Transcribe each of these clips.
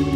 Hello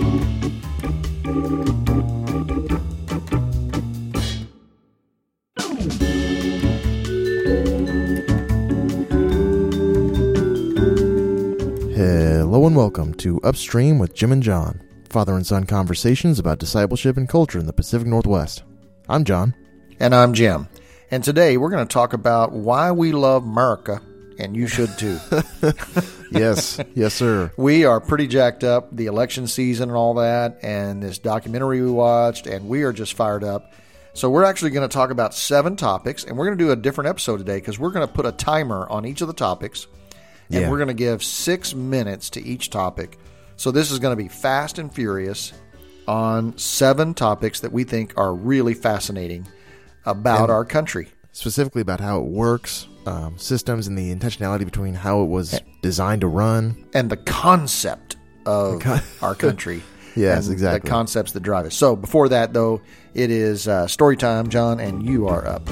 and welcome to Upstream with Jim and John, father and son conversations about discipleship and culture in the Pacific Northwest. I'm John. And I'm Jim. And today we're going to talk about why we love America, and you should too. Yes, yes, sir. we are pretty jacked up, the election season and all that, and this documentary we watched, and we are just fired up. So we're actually going to talk about seven topics, and we're going to do a different episode today because we're going to put a timer on each of the topics, and Yeah. we're going to give six minutes to each topic. So this is going to be fast and furious on seven topics that we think are really fascinating about And- our country. Specifically about how it works, um, systems, and the intentionality between how it was designed to run. and the concept of con- our country. Yes, exactly. The concepts that drive us. So before that, though, it is uh, story time, John, and you are up.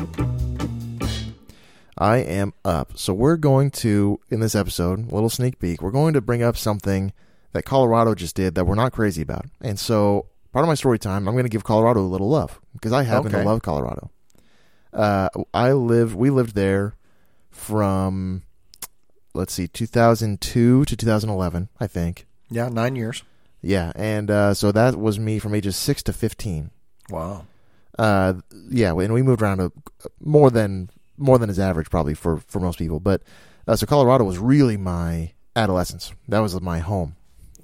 I am up. So we're going to, in this episode, a little sneak peek, we're going to bring up something that Colorado just did that we're not crazy about. And so part of my story time, I'm going to give Colorado a little love because I happen Okay. to love Colorado. Uh, I lived, we lived there from, let's see, 2002 to 2011, I think. Yeah, nine years. Yeah. And uh, so that was me from ages 6 to 15. Wow. Uh, yeah, and we moved around more than more than is average probably for for most people. But uh, so Colorado was really my adolescence. That was my home.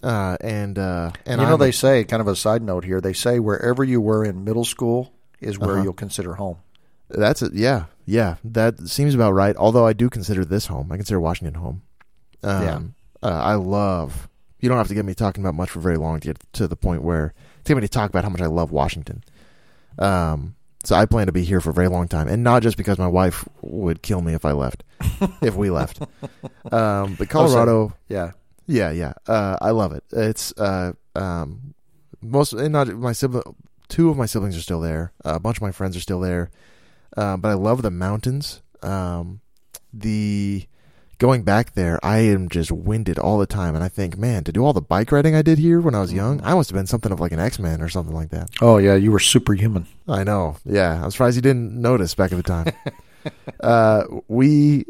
Uh, and uh, and you know, I'm- they say, kind of a side note here, they say wherever you were in middle school is where Uh-huh. you'll consider home. That's it. Yeah, yeah, that seems about right. Although I do consider this home. I consider Washington home. Um, Yeah. uh, I love. You don't have to get me talking about much for very long to get to the point where to get me to talk about how much I love Washington. Um, so I plan to be here for a very long time, and not just because my wife would kill me if I left, if we left. Um, but Colorado, Yeah. yeah, yeah, uh, I love it. It's uh, um, most and not my sibling. Two of my siblings are still there. Uh, a bunch of my friends are still there. Uh, but I love the mountains. Um, the going back there, I am just winded all the time, and I think, man, to do all the bike riding I did here when I was young, I must have been something of like an X Man or something like that. Oh, yeah, you were superhuman. I know. Yeah, I'm surprised you didn't notice back at the time. uh, we,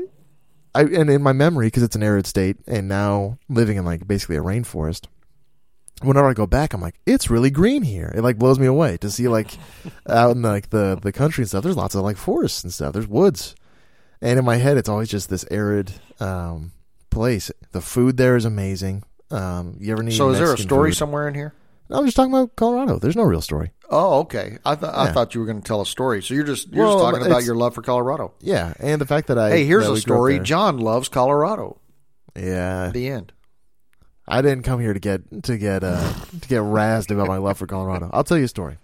I and in my memory because it's an arid state, and now living in like basically a rainforest. Whenever I go back, I'm like, it's really green here. It like blows me away to see like out in like the the country and stuff. There's lots of like forests and stuff. There's woods, and in my head, it's always just this arid um, place. The food there is amazing. Um, you ever need? So is there a story food? somewhere in here? I'm just talking about Colorado. There's no real story. Oh, okay. I, th- I Yeah. thought you were going to tell a story. So you're just you're Well, just talking about your love for Colorado. Yeah, and the fact that I Hey, here's a we grew up story. John loves Colorado. Yeah, The end. I didn't come here to get to get uh to get razzed about my love for Colorado. I'll tell you a story.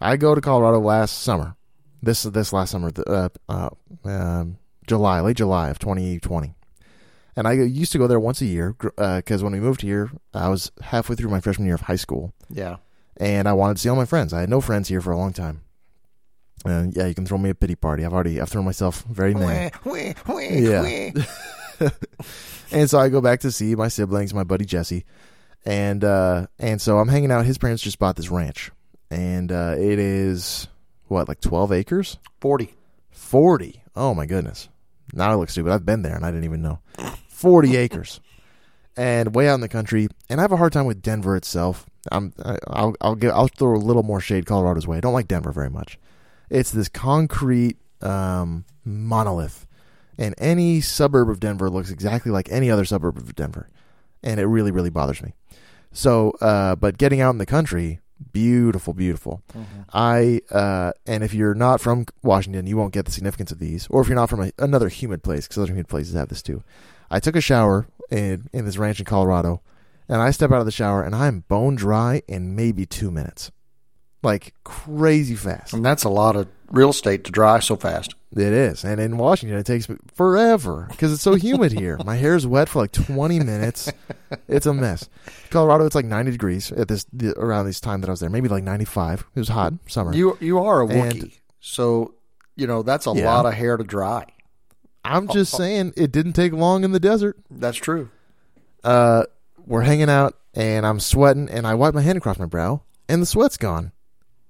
I go to Colorado last summer. This this last summer, the, uh, uh, um, July, late July of 2020. And I used to go there once a year because when we moved here, I was halfway through my freshman year of high school, Yeah. and I wanted to see all my friends. I had no friends here for a long time. And yeah, you can throw me a pity party. I've already I've thrown myself very many. Yeah. and so I go back to see my siblings, my buddy Jesse, and uh, and so I'm hanging out. His parents just bought this ranch, and uh, it is what like 12 acres, 40. 40. Oh my goodness! Now I look stupid. I've been there and I didn't even know. 40 acres, and way out in the country. And I have a hard time with Denver itself. I'm I- I'll I'll give I'll throw a little more shade Colorado's way. I don't like Denver very much. It's this concrete um, monolith, and any suburb of Denver looks exactly like any other suburb of Denver, and it really really bothers me. So, uh, but getting out in the country, beautiful, beautiful. I uh, and if you're not from Washington, you won't get the significance of these. Or if you're not from a, another humid place, because other humid places have this too. I took a shower in in this ranch in Colorado, and I step out of the shower and I'm bone dry in maybe two minutes, like crazy fast. And that's a lot of real estate to dry so fast. It is, and in Washington it takes forever because it's so humid here. My hair's wet for like 20 minutes. It's a mess. Colorado, it's like 90 degrees at this around this time that I was there. Maybe like 95. It was hot summer. You you are a And- Wookiee, so you know that's a Yeah. lot of hair to dry. I'm just saying it didn't take long in the desert. That's true. Uh, we're hanging out and I'm sweating, and I wipe my hand across my brow, and the sweat's gone.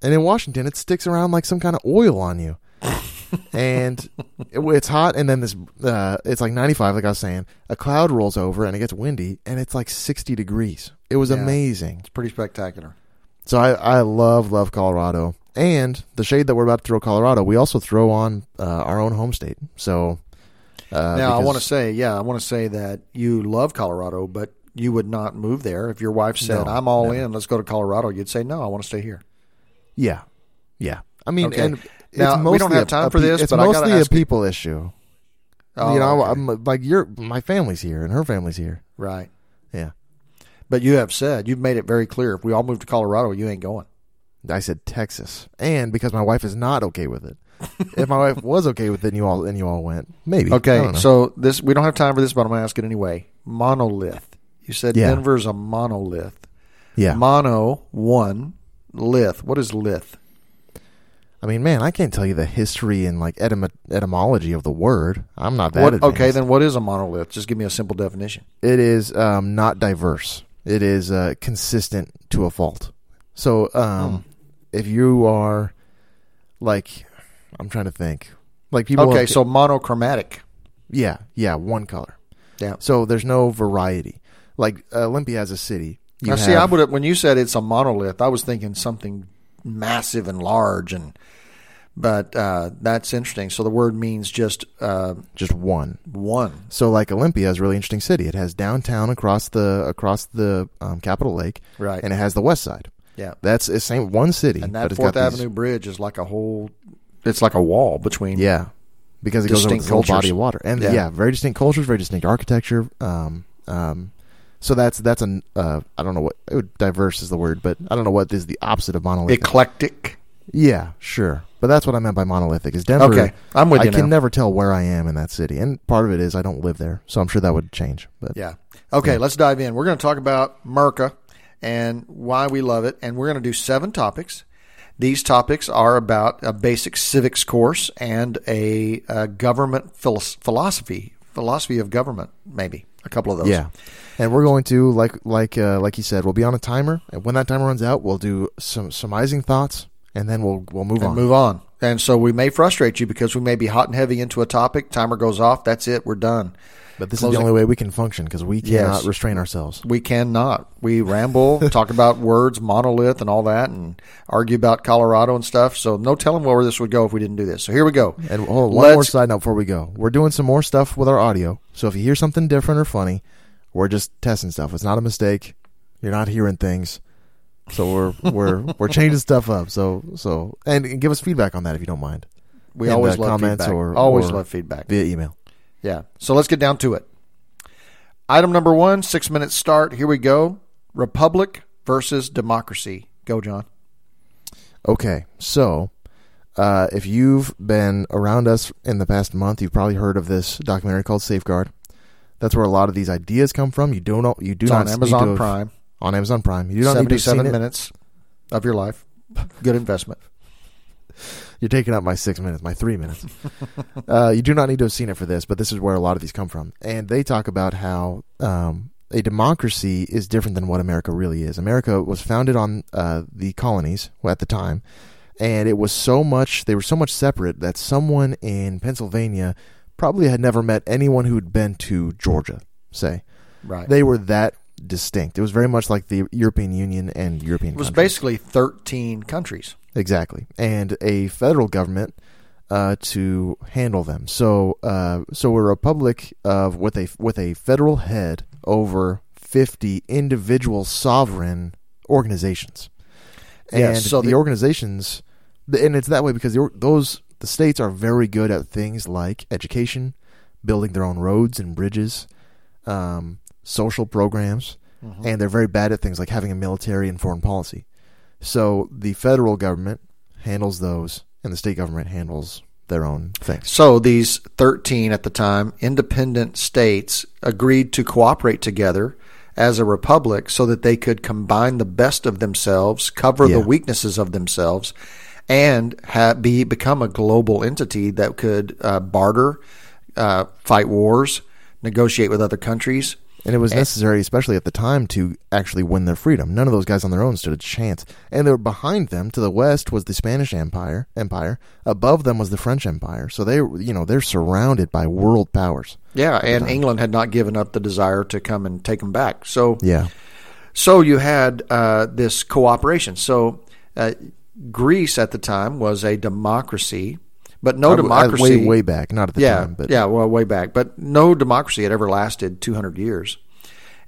And in Washington, it sticks around like some kind of oil on you. and it, it's hot, and then this, uh, it's like 95, like I was saying. A cloud rolls over, and it gets windy, and it's like 60 degrees. It was Yeah. amazing. It's pretty spectacular. So I, I love, love Colorado. And the shade that we're about to throw Colorado, we also throw on uh, our own home state. So uh, now, I because- want to say, yeah, I want to say that you love Colorado, but you would not move there. If your wife said, No, I'm all in, let's go to Colorado, you'd say, no, I want to stay here. Yeah, yeah. I mean, Okay. and Now, it's we mostly don't have time a for this, It's but mostly a people issue. Oh, you know, okay. I'm like you're. My family's here, and her family's here. right. Yeah, But you have said, you've made it very clear, if we all move to Colorado, you ain't going. I said Texas, and because my wife is not okay with it. if my wife was okay with it, and you all and you all went, maybe. Okay, so this we don't have time for this, but I'm to ask it anyway. Monolith. You said Yeah. Denver's a monolith. yeah. Mono one lith. What is lith? I mean, man, I can't tell you the history and like etym- etymology of the word. I'm not that. What, advanced. okay, then what is a monolith? Just give me a simple definition. it is um, not diverse. It is uh, consistent to a fault. So, um, Hmm. if you are like, I'm trying to think, like people. Okay, so monochromatic. yeah, yeah, one color. Yeah. So there's no variety. Like uh, Olympia as a city. You Now, see, I would have, when you said it's a monolith, I was thinking something massive and large, and but uh, that's interesting. So the word means just uh, just one. one. So like Olympia is a really interesting city. It has downtown across the across the um, Capitol Lake, Right. and it has the west side. Yeah, That's the same one city, and but that it's Fourth got these- Avenue Bridge is like a whole. It's like a wall between. Yeah, because it goes over this whole body of water, and Yeah. yeah. very distinct cultures, very distinct architecture. Um, um, so that's that's an uh, I don't know what would, diverse is the word, but I don't know what is the opposite of monolithic. eclectic. yeah, sure, but that's what I meant by monolithic. Is Denver? Okay, I'm with I you can now. never tell where I am in that city, and part of it is I don't live there, so I'm sure that would change. But Yeah. Okay, let's dive in. We're going to talk about Merca and why we love it, and we're going to do seven topics. These topics are about a basic civics course and a, a government philosophy, philosophy of government, maybe a couple of those. yeah, and we're going to like like uh, like you said, we'll be on a timer, and when that timer runs out, we'll do some surmising thoughts, and then we'll we'll move and on. move on. And so we may frustrate you because we may be hot and heavy into a topic. Timer goes off. That's it. We're done. But this is the only way we can function because we cannot Yes. restrain ourselves. We cannot. We ramble, talk about words, monolith, and all that, and argue about Colorado and stuff. So no telling where this would go if we didn't do this. So here we go. And on, one more side note before we go. We're doing some more stuff with our audio. So if you hear something different or funny, we're just testing stuff. It's not a mistake. You're not hearing things. So we're we're we're changing stuff up. So so and give us feedback on that if you don't mind We And, always love comments feedback. or- always or- love feedback. via email. Yeah. So let's get down to it. Item number one, six minutes start. Here we go. Republic versus democracy. Go, John. Okay, so uh, if you've been around us in the past month, you've probably heard of this documentary called Safeguard. That's where a lot of these ideas come from. You don't know. You do It's not on Amazon to have- Prime. On Amazon Prime, you do not need to have seen Seventy-seven it. minutes of your life. Good investment. You're taking up my six minutes, my three minutes. uh, you do not need to have seen it for this, but this is where a lot of these come from. And they talk about how um, a democracy is different than what America really is. America was founded on uh, the colonies at the time, and it was so much, they were so much separate that someone in Pennsylvania probably had never met anyone who'd been to Georgia, say. Right. They were that distinct. It was very much like the European Union and European it was countries. basically thirteen countries. Exactly, and a federal government uh, to handle them. So, uh, so a republic of with a with a federal head over fifty individual sovereign organizations, and Yes, so the, the- organizations, and it's that way because the, those the states are very good at things like education, building their own roads and bridges, um, social programs, Mm-hmm. and they're very bad at things like having a military and foreign policy. So the federal government handles those, and the state government handles their own things. So these 13 at the time independent states agreed to cooperate together as a republic so that they could combine the best of themselves, cover Yeah. the weaknesses of themselves, and ha- be become a global entity that could uh, barter, uh, fight wars, negotiate with other countries, And it was necessary, especially at the time, to actually win their freedom. None of those guys on their own stood a chance. And they were behind them to the west was the Spanish Empire. Empire above them was the French Empire. So they, you know, they're surrounded by world powers. Yeah, and England had not given up the desire to come and take them back. So Yeah, So you had uh, this cooperation. So uh, Greece at the time was a democracy, but no democracy. way way back, not at the yeah, time, but yeah, well, way back, but no democracy had ever lasted 200 years.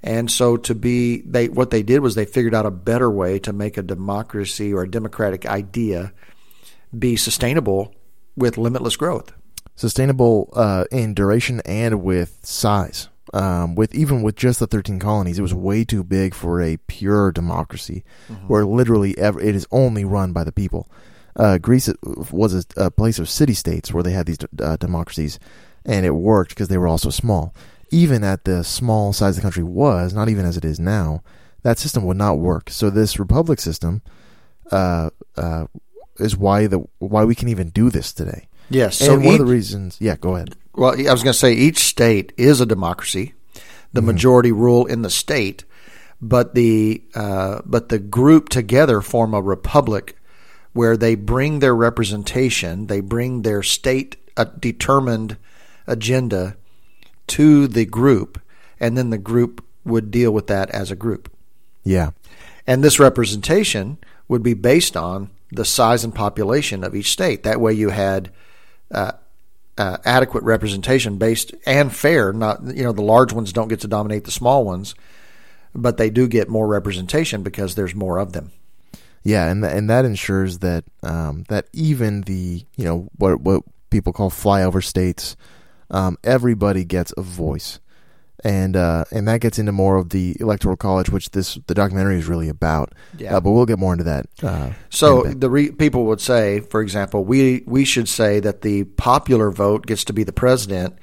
And so to be they what they did was they figured out a better way to make a democracy or a democratic idea be sustainable with limitless growth. sustainable uh, in duration and with size. Um, with even with just the 13 colonies, it was way too big for a pure democracy, where literally ever, it is only run by the people. Uh, Greece was a, a place of city states where they had these uh, democracies, and it worked because they were also small. Even at the small size the country was, not even as it is now, that system would not work. So this republic system uh, uh, is why the why we can even do this today. Yes. And So one each, of the reasons, yeah, go ahead. Well, I was going to say each state is a democracy. The majority rule in the state, but the uh, but the group together form a republic, where they bring their representation, they bring their state uh, determined agenda to the group, and then the group would deal with that as a group. Yeah, And this representation would be based on the size and population of each state. That way, you had uh, uh, adequate representation based and fair. Not you know the large ones don't get to dominate the small ones, but they do get more representation because there's more of them. Yeah, and and that ensures that um, that even the you know what what people call flyover states, um, everybody gets a voice, and uh, and that gets into more of the electoral college, which this the documentary is really about. Yeah. Uh, but we'll get more into that. Uh, So the re- people would say, for example, we we should say that the popular vote gets to be the president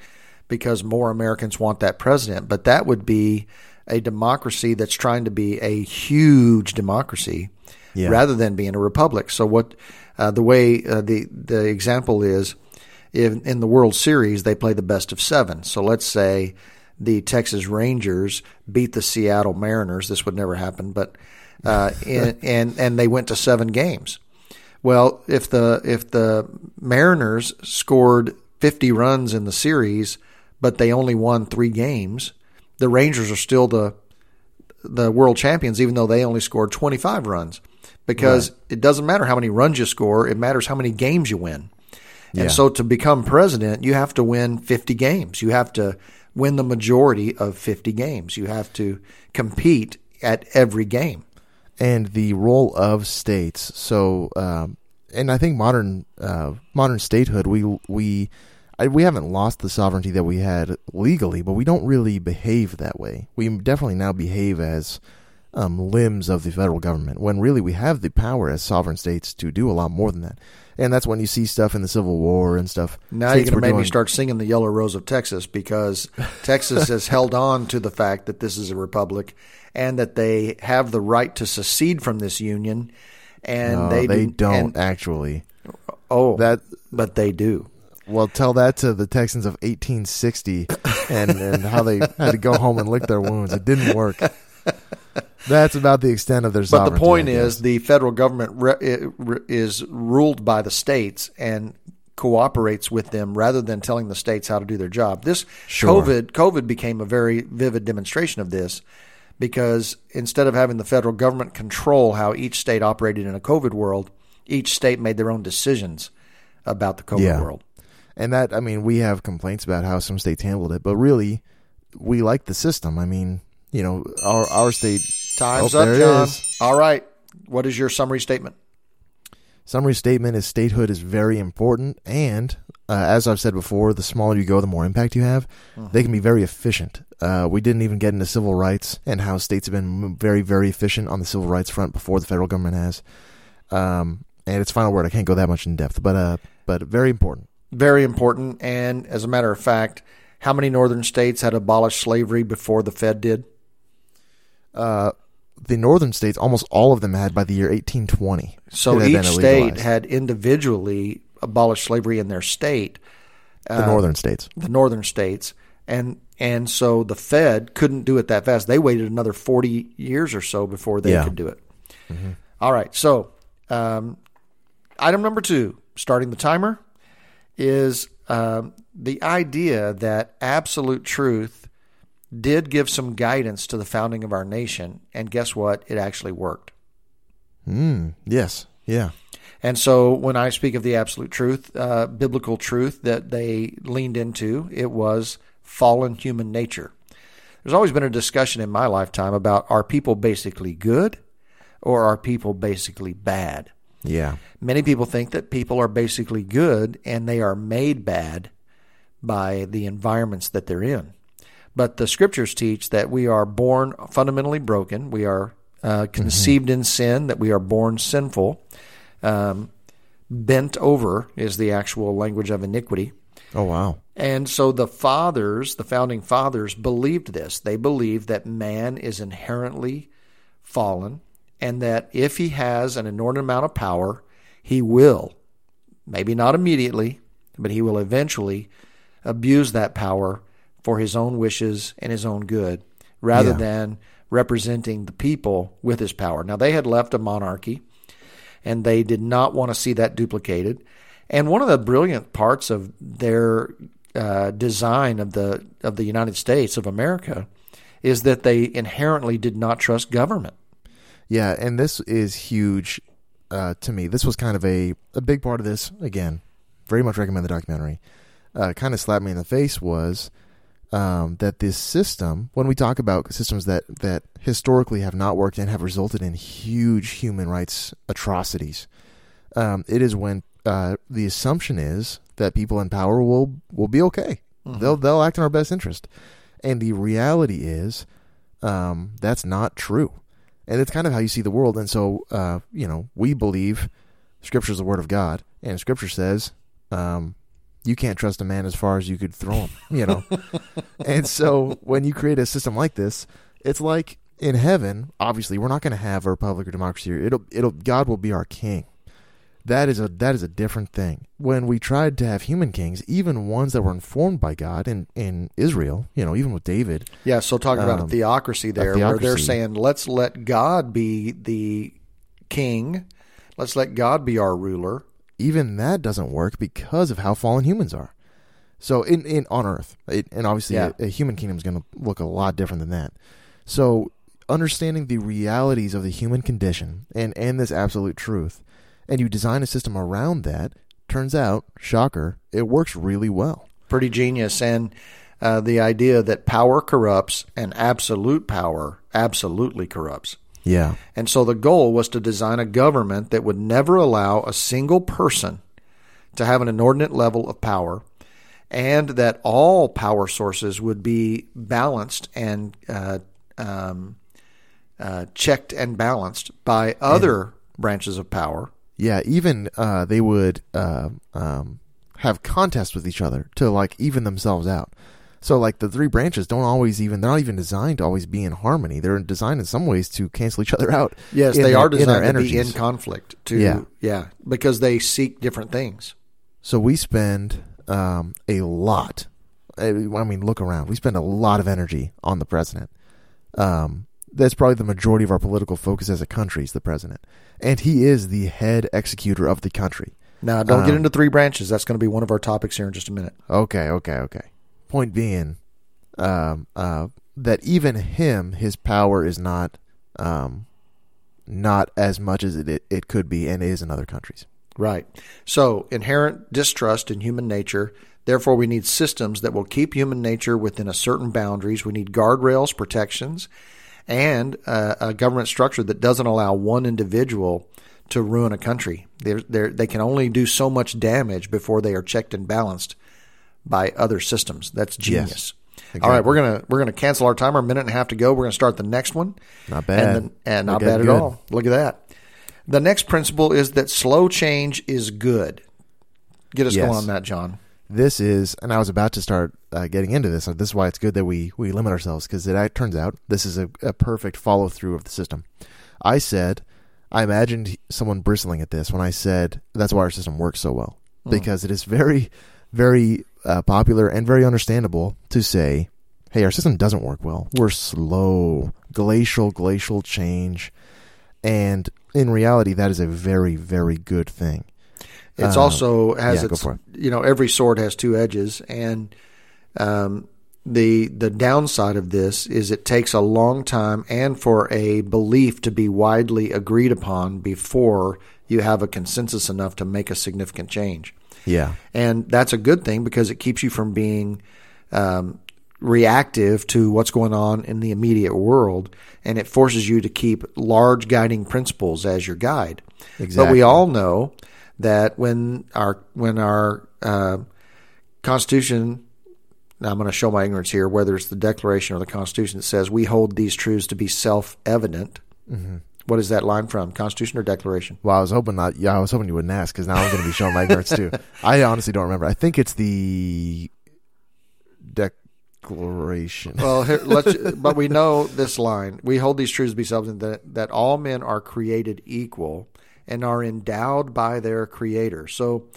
because more Americans want that president. But that would be a democracy that's trying to be a huge democracy Yeah. rather than being a republic. So what uh, the way uh, the the example is, in, in the World Series they play the best of seven. So let's say the Texas Rangers beat the Seattle Mariners. This would never happen, but uh, and, and and they went to seven games. Well, if the if the Mariners scored 50 runs in the series, but they only won three games, the Rangers are still the the world champions, even though they only scored 25 runs. Because it doesn't matter how many runs you score; it matters how many games you win. Yeah. And so, to become president, you have to win 50 games. You have to win the majority of 50 games. You have to compete at every game. and the role of states. So, um, and I think modern uh, modern statehood, we we I, we haven't lost the sovereignty that we had legally, but we don't really behave that way. We definitely now behave as um, limbs of the federal government, when really we have the power as sovereign states to do a lot more than that. And that's when you see stuff in the Civil War and stuff. Now you're going to make me start singing the Yellow Rose of Texas because Texas has held on to the fact that this is a republic and that they have the right to secede from this union. And No, they, they do, don't and- actually. oh, That but they do. Well, tell that to the Texans of 1860 and, and how they had to go home and lick their wounds. It didn't work. That's about the extent of their But the point is, the federal government re- re- is ruled by the states and cooperates with them rather than telling the states how to do their job. This Sure. COVID COVID became a very vivid demonstration of this because instead of having the federal government control how each state operated in a COVID world, each state made their own decisions about the COVID Yeah. world. and that, I mean, we have complaints about how some states handled it, but really, we like the system. I mean, you know, our our state. Time's Oh, up, John. All right. What is your summary statement? Summary statement is statehood is very important, and uh, as I've said before, the smaller you go, the more impact you have. They can be very efficient. Uh, we didn't even get into civil rights and how states have been very, very efficient on the civil rights front before the federal government has. Um, and its final word, I can't go that much in depth, but uh, but very important. Very important. And as a matter of fact, how many northern states had abolished slavery before the Fed did? Uh, the northern states, almost all of them had by the year 1820. So each state had individually abolished slavery in their state, the northern states. the northern states, and And so the Fed couldn't do it that fast. They waited another 40 years or so before they Yeah. could do it. All right. So, um, item number two, starting the timer, is um, the idea that absolute truth did give some guidance to the founding of our nation. And guess what? It actually worked. Mm, yes. Yeah. And so when I speak of the absolute truth, uh, biblical truth that they leaned into, it was fallen human nature. There's always been a discussion in my lifetime about are people basically good or are people basically bad? Yeah. Many people think that people are basically good and they are made bad by the environments that they're in. But the scriptures teach that we are born fundamentally broken. We are uh, conceived in sin, that we are born sinful. Um, bent over is the actual language of iniquity. Oh wow. And so the fathers, the founding fathers, believed this. They believed that man is inherently fallen and that if he has an inordinate amount of power, he will, maybe not immediately, but he will eventually abuse that power for his own wishes and his own good rather Yeah. than representing the people with his power. Now, they had left a monarchy and they did not want to see that duplicated. And one of the brilliant parts of their uh, design of the of the United States of America is that they inherently did not trust government. Yeah, and this is huge uh, to me. This was kind of a, a big part of this. Again, very much recommend the documentary. Uh, kind of slapped me in the face was um, that this system, when we talk about systems that, that historically have not worked and have resulted in huge human rights atrocities, um, it is when uh, the assumption is that people in power will will be okay. They'll they'll act in our best interest, and the reality is um, that's not true and it's kind of how you see the world. And so, uh, you know, we believe Scripture is the Word of God, and Scripture says um, you can't trust a man as far as you could throw him. You know, and so when you create a system like this, it's like in heaven. Obviously, we're not going to have a republic or democracy. Here. It'll, it'll, God will be our king. That is a that is a different thing. When we tried to have human kings, even ones that were informed by God in, in Israel, you know, even with David, Yeah, so talking about a Um, theocracy there, where they're saying, let's let God be the king, let's let God be our ruler. Even that doesn't work because of how fallen humans are. So in, in on Earth, it, and obviously Yeah. a, a human kingdom is going to look a lot different than that. So understanding the realities of the human condition and and this absolute truth, and you design a system around that, turns out, shocker, it works really well. Pretty genius. And uh, the idea that power corrupts and absolute power absolutely corrupts. Yeah, And so the goal was to design a government that would never allow a single person to have an inordinate level of power and that all power sources would be balanced and uh, um, uh, checked and balanced by other branches of power. yeah. Even uh, they would uh, um, have contests with each other to like even themselves out. So like the three branches don't always even they're not even designed to always be in harmony. They're designed in some ways to cancel each other out. Yes, they their- are designed to be in conflict. To Yeah. yeah, because they seek different things. So we spend um, a lot. I I mean, look around. We spend a lot of energy on the president. Um, that's probably the majority of our political focus as a country is the president, and he is the head executor of the country. Now, don't get Um, into three branches. That's going to be one of our topics here in just a minute. Okay, okay, okay. Point being, um, uh, that even him, his power is not, um, not as much as it, it, could be and is in other countries. Right. So, inherent distrust in human nature. Therefore, we need systems that will keep human nature within a certain boundaries. We need guardrails, protections, and uh, a government structure that doesn't allow one individual to ruin a country. They're, they're, they can only do so much damage before they are checked and balanced by other systems. That's genius. All right, exactly. we're gonna we're gonna cancel our timer. A minute and a half to go. We're gonna start the next one. Not bad. And, the, and not bad at good. all. Look at that. The next principle is that slow change is good. Get us Yes. going on that, John. this is, and I was about to start uh, getting into this. This is why it's good that we we limit ourselves because it, it turns out this is a, a perfect follow through of the system. I said, I imagined someone bristling at this when I said that's why our system works so well because it is very, very uh, popular and very understandable to say, hey, our system doesn't work well. We're slow, glacial, glacial change, and in reality, that is a very, very good thing. It's Uh, also has yeah, its it. you know every sword has two edges, and um, the the downside of this is it takes a long time and for a belief to be widely agreed upon before you have a consensus enough to make a significant change. Yeah, And that's a good thing because it keeps you from being um, reactive to what's going on in the immediate world, and it forces you to keep large guiding principles as your guide. Exactly. But we all know that when our when our uh, Constitution, now I'm going to show my ignorance here, whether it's the Declaration or the Constitution, that says we hold these truths to be self-evident. What is that line from? Constitution or Declaration? Well, I was hoping not. Yeah, I was hoping you wouldn't ask because now I'm going to be showing my ignorance too. I honestly don't remember. I think it's the Declaration. Well, here, let's. but we know this line: we hold these truths to be self that that all men are created equal and are endowed by their Creator. So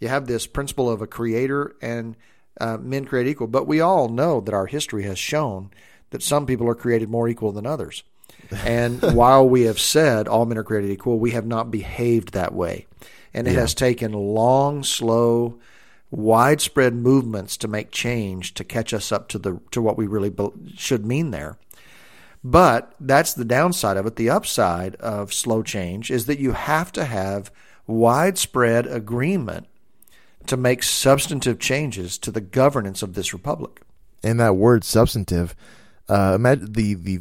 you have this principle of a Creator and uh, men create equal. But we all know that our history has shown that some people are created more equal than others. And while we have said all men are created equal, we have not behaved that way. And it has taken long, slow, widespread movements to make change to catch us up to the to what we really be, should mean there. But that's the downside of it. The upside of slow change is that you have to have widespread agreement to make substantive changes to the governance of this republic. and that word substantive, uh, the the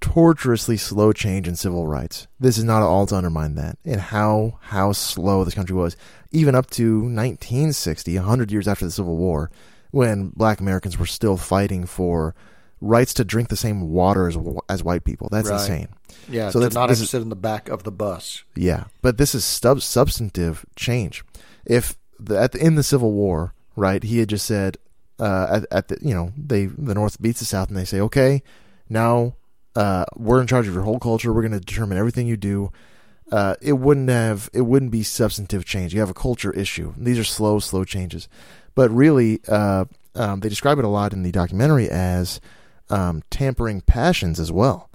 torturously slow change in civil rights. This is not at all to undermine that and how how slow this country was, even up to 1960, 100 years after the Civil War, when Black Americans were still fighting for rights to drink the same water as as white people. That's Right. insane. Yeah, So to that's- not this is- sit in the back of the bus. Yeah, but this is sub- substantive change. If the, at the, in the Civil War, right, he had just said uh, at, at the you know they the North beats the South and they say okay, now uh, we're in charge of your whole culture. We're going to determine everything you do. Uh, it wouldn't have it wouldn't be substantive change. You have a culture issue. These are slow, slow changes, but really uh, um, they describe it a lot in the documentary as um, tampering passions as well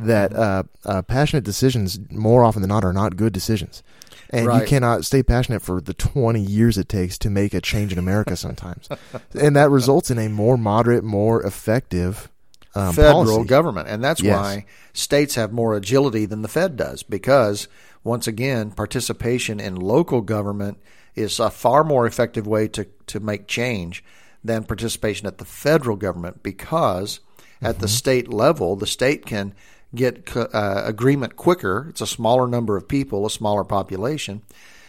that uh, uh, passionate decisions more often than not are not good decisions. And you cannot stay passionate for the 20 years it takes to make a change in America sometimes. and that results in a more moderate, more effective um, federal policy. government. And that's Yes. why states have more agility than the Fed does because, once again, participation in local government is a far more effective way to, to make change than participation at the federal government because at the state level, the state can get uh, agreement quicker. It's a smaller number of people, a smaller population.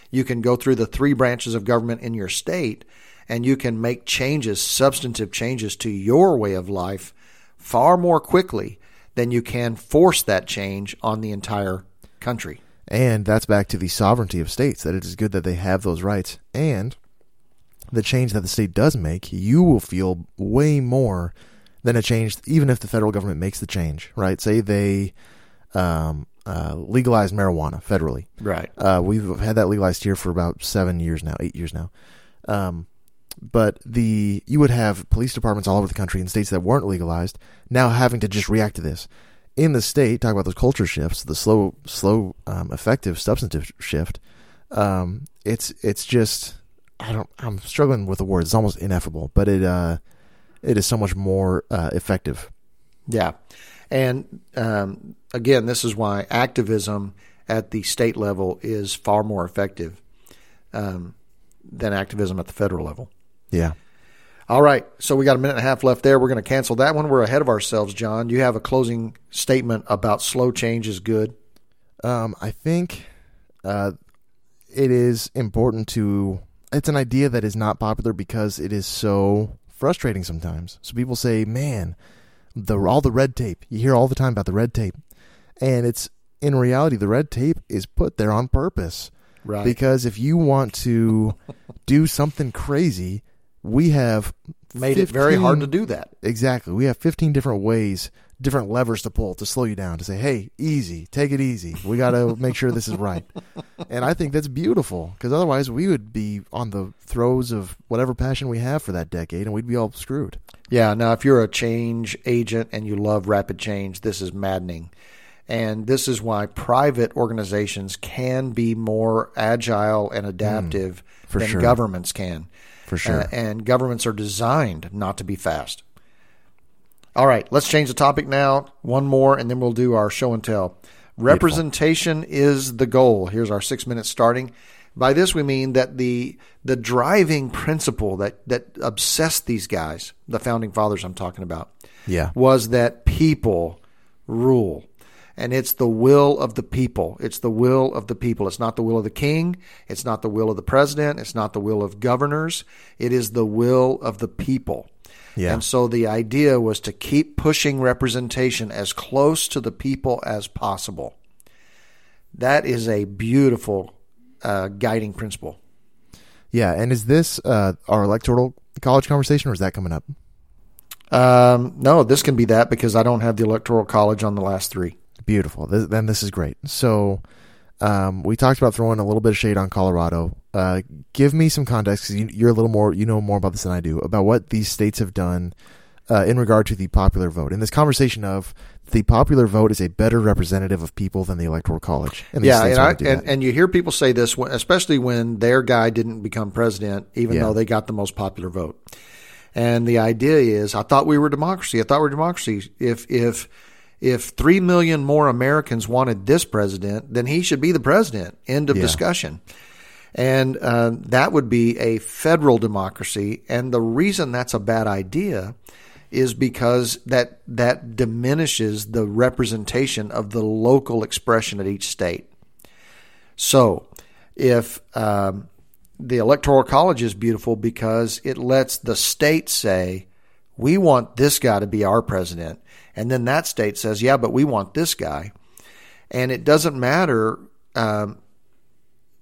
You can go through the three branches of government in your state and you can make changes, substantive changes to your way of life far more quickly than you can force that change on the entire country. And that's back to the sovereignty of states, that it is good that they have those rights. And the change that the state does make, you will feel way more than a change, even if the federal government makes the change, right? Say they um, uh, legalize marijuana federally. Right. Uh, we've had that legalized here for about seven years now, eight years now. Um, but the you would have police departments all over the country in states that weren't legalized now having to just react to this. In the state, talk about those culture shifts, the slow, slow, um, effective, substantive shift. Um, it's it's just I don't I'm struggling with the word. It's almost ineffable, but it uh, it is so much more uh, effective. Yeah. And um, again, this is why activism at the state level is far more effective um, than activism at the federal level. Yeah. All right. So we got a minute and a half left there. We're going to cancel that one. We're ahead of ourselves, John. You have a closing statement about slow change is good. Um, I think uh, it is important to. It's an idea that is not popular because it is so frustrating sometimes. So people say, "Man, the all the red tape." You hear all the time about the red tape, and it's in reality the red tape is put there on purpose. Right. Because if you want to do something crazy, we have Made it very hard to do that. Exactly. We have 15 different ways different levers to pull to slow you down to say, "Hey, easy, take it easy. We got to make sure this is right." And I think that's beautiful because otherwise we would be on the throes of whatever passion we have for that decade, and we'd be all screwed. Yeah. Now, if you're a change agent and you love rapid change, this is maddening. And this is why private organizations can be more agile and mm, adaptive for than sure. governments can. For sure. Uh, and governments are designed not to be fast. All right, let's change the topic now. One more, and then we'll do our show and tell. Representation is the goal. Here's our six minutes starting. By this we mean that the the driving principle that that obsessed these guys, the founding fathers I'm talking about, Yeah. was that people rule. And it's the will of the people. It's the will of the people. It's not the will of the king. It's not the will of the president. It's not the will of governors. It is the will of the people. Yeah. And so the idea was to keep pushing representation as close to the people as possible. That is a beautiful uh, guiding principle. Yeah. And is this uh, our electoral college conversation, or is that coming up? Um, no, this can be that because I don't have the electoral college on the last three. Beautiful. This, then this is great. So, um, we talked about throwing a little bit of shade on Colorado. Uh, give me some context because you, you're a little more, you know more about this than I do about what these states have done uh, in regard to the popular vote. In this conversation of the popular vote is a better representative of people than the electoral college. And yeah, and, I, and, and you hear people say this, especially when their guy didn't become president, even Yeah. though they got the most popular vote. And the idea is, I thought we were democracy. I thought we were democracy. If if if three million more Americans wanted this president, then he should be the president. End of Yeah. discussion. And uh, that would be a federal democracy. And the reason that's a bad idea is because that that diminishes the representation of the local expression at each state. So, if um, the electoral college is beautiful because it lets the state say, "We want this guy to be our president," and then that state says, "Yeah, but we want this guy," and it doesn't matter um,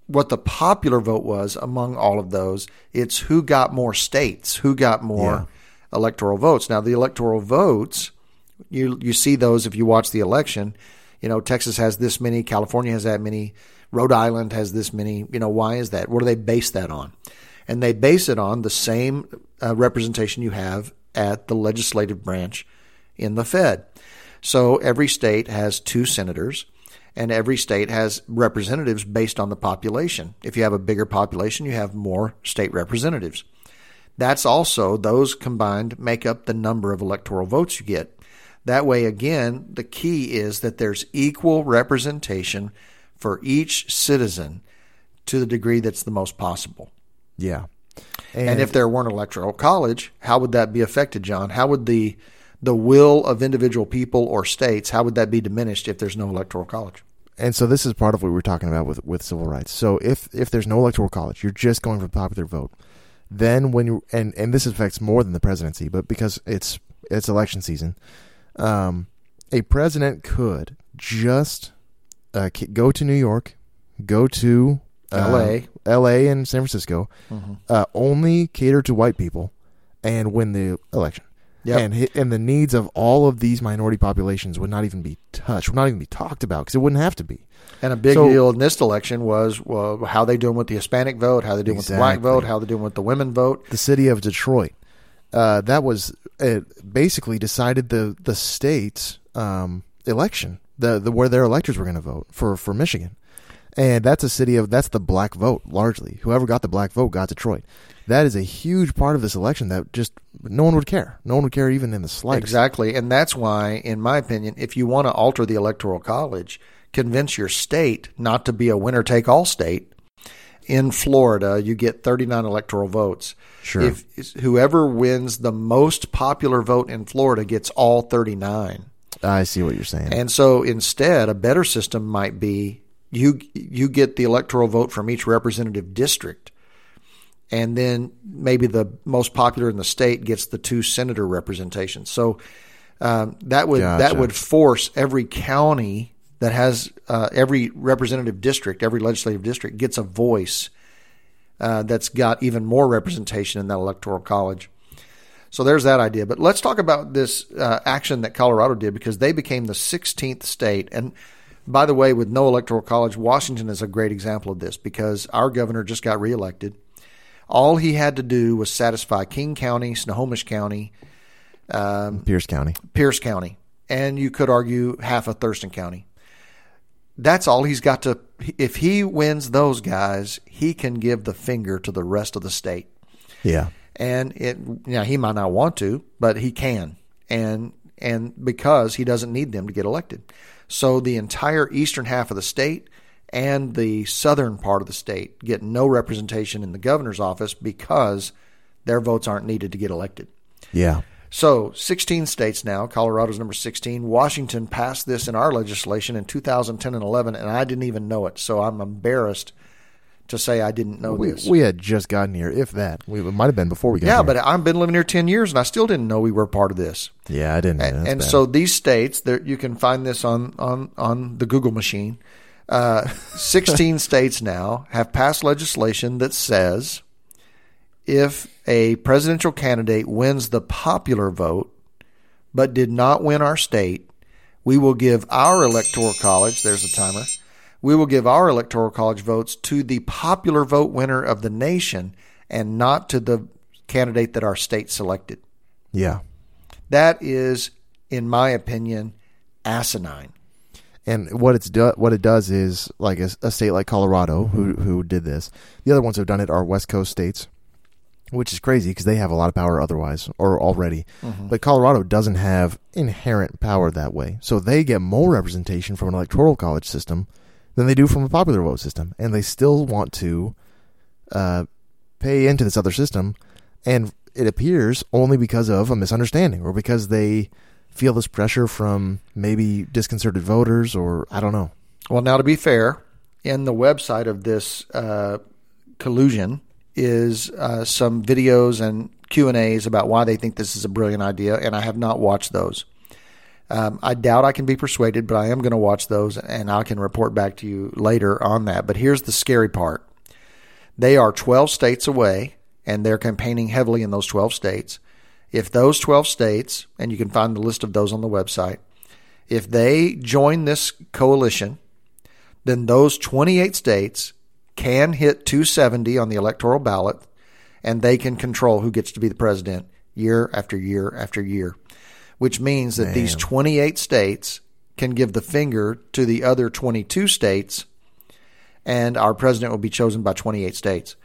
what the popular vote was among all of those. It's who got more states, who got more electoral votes. Now, the electoral votes, you you see those if you watch the election. You know, Texas has this many, California has that many, Rhode Island has this many. You know, why is that? What do they base that on? And they base it on the same uh, representation you have at the legislative branch in the Fed. So every state has two senators, and every state has representatives based on the population. If you have a bigger population, you have more state representatives. That's also, those combined make up the number of electoral votes you get. That way, again, the key is that there's equal representation for each citizen to the degree that's the most possible. yeah. And, if there weren't electoral college, how would that be affected, John? How would the the will of individual people or states, how would that be diminished if there's no electoral college? And so this is part of what we were talking about with, with civil rights. So if if there's no electoral college, you're just going for the popular vote. Then when you and and this affects more than the presidency, but because it's it's election season, um, a president could just uh, go to New York, go to uh, LA. L.A. and San Francisco, uh, only cater to white people, and win the election. Yep. And and the needs of all of these minority populations would not even be touched, would not even be talked about because it wouldn't have to be. And a big So- deal in this election was well, how they doing with the Hispanic vote, how they doing with the black vote, how they doing with the women vote. the city of Detroit. Uh, that was it basically decided the the state's um, election, the the where their electors were going to vote for for Michigan, and that's a city of that's the black vote largely. Whoever got the black vote got Detroit. That is a huge part of this election that just no one would care. No one would care even in the slightest. Exactly. And that's why, in my opinion, if you want to alter the electoral college, convince your state not to be a winner take all state. In Florida, you get 39 electoral votes. Sure. If whoever wins the most popular vote in Florida gets all 39. I see what you're saying. And so instead, a better system might be you you get the electoral vote from each representative district, and then maybe the most popular in the state gets the two senator representations. So um, that would that would force every county that has uh, every representative district, every legislative district gets a voice uh, that's got even more representation in that electoral college. So there's that idea. But let's talk about this uh, action that Colorado did because they became the 16th state. And by the way, with no electoral college, Washington is a great example of this because our governor just got reelected. All he had to do was satisfy King County, Snohomish County, um, Pierce County. Pierce County, and you could argue half of Thurston County. That's all he's got to. If he wins those guys, he can give the finger to the rest of the state. Yeah. And it, you know, he might not want to, but he can, and and because he doesn't need them to get elected. So the entire eastern half of the state and the southern part of the state get no representation in the governor's office because their votes aren't needed to get elected. Yeah. So, 16 states now. Colorado's number 16. Washington passed this in our legislation in 2010 and 11, and I didn't even know it. So, I'm embarrassed to say I didn't know We, this. we had just gotten here, if that. We, it might have been before we got here. yeah, here. but I've been living here 10 years, and I still didn't know we were part of this. Yeah, I didn't. know. And, and so these states, there you can find this on on on the Google machine. Uh, Sixteen states now have passed legislation that says if a presidential candidate wins the popular vote but did not win our state, we will give our electoral college. There's a timer. We will give our electoral college votes to the popular vote winner of the nation and not to the candidate that our state selected. yeah. That is, in my opinion, asinine. And what it's do, what it does is like a, a state like Colorado who who did this. The other ones who have done it are West Coast states, which is crazy because they have a lot of power otherwise or already. But Colorado doesn't have inherent power that way, so they get more representation from an electoral college system than they do from a popular vote system, and they still want to uh, pay into this other system, and it appears only because of a misunderstanding or because they feel this pressure from maybe disconcerted voters or I don't know. Well, now to be fair, in the website of this uh, collusion is uh, some videos and Q and A's about why they think this is a brilliant idea, and I have not watched those. Um, I doubt I can be persuaded, but I am going to watch those, and I can report back to you later on that. But here's the scary part: they are 12 states away, and they're campaigning heavily in those 12 states. If those 12 states, and you can find the list of those on the website, if they join this coalition, then those 28 states can hit 270 on the electoral ballot and they can control who gets to be the president year after year after year, which means that these 28 states can give the finger to the other 22 states and our president will be chosen by 28 states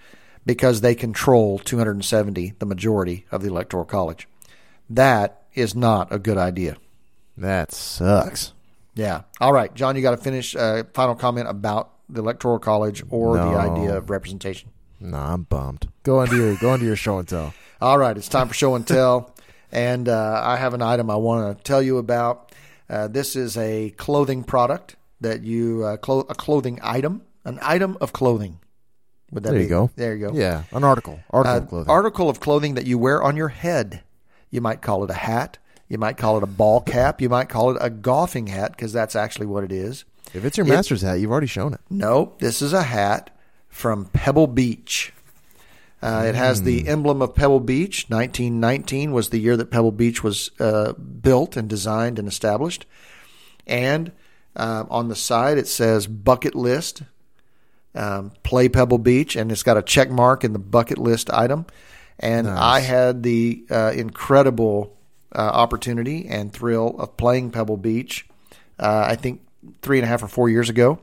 because they control 270, the majority of the electoral college. That is not a good idea. That sucks. Yeah. All right, John, you got to finish. Uh, final comment about the electoral college or the idea of representation. No, I'm bummed. Go into your go into your show and tell. All right, it's time for show and tell, and uh, I have an item I want to tell you about. Uh, this is a clothing product that you uh, clo- a clothing item, an item of clothing. Would that There be, you go. There you go. Yeah, an article. Article Uh, of clothing. article of clothing that you wear on your head. You might call it a hat. You might call it a ball cap. You might call it a golfing hat because that's actually what it is. if it's your it- Masters hat, you've already shown it. No, this is a hat from Pebble Beach. Uh, it has the emblem of Pebble Beach. 1919 was the year that Pebble Beach was uh, built and designed and established. And uh, on the side, it says bucket list, um, play Pebble Beach, and it's got a check mark in the bucket list item. And I had the uh, incredible uh, opportunity and thrill of playing Pebble Beach, uh, I think three and a half or four years ago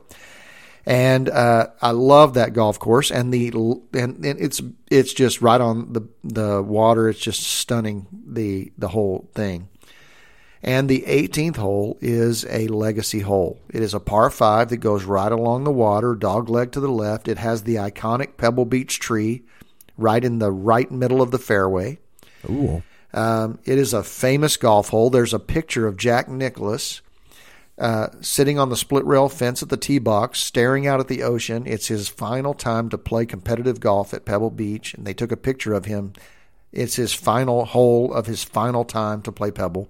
and uh, I love that golf course. And the and, and it's it's just right on the the water. It's just stunning the the whole thing. And the 18th hole is a legacy hole. It is a par five that goes right along the water, dog leg to the left. It has the iconic Pebble Beach tree right in the right middle of the fairway. Ooh. Um, it is a famous golf hole. There's a picture of Jack Nicklaus uh, sitting on the split rail fence at the tee box, staring out at the ocean. It's his final time to play competitive golf at Pebble Beach, and they took a picture of him. It's his final hole of his final time to play Pebble.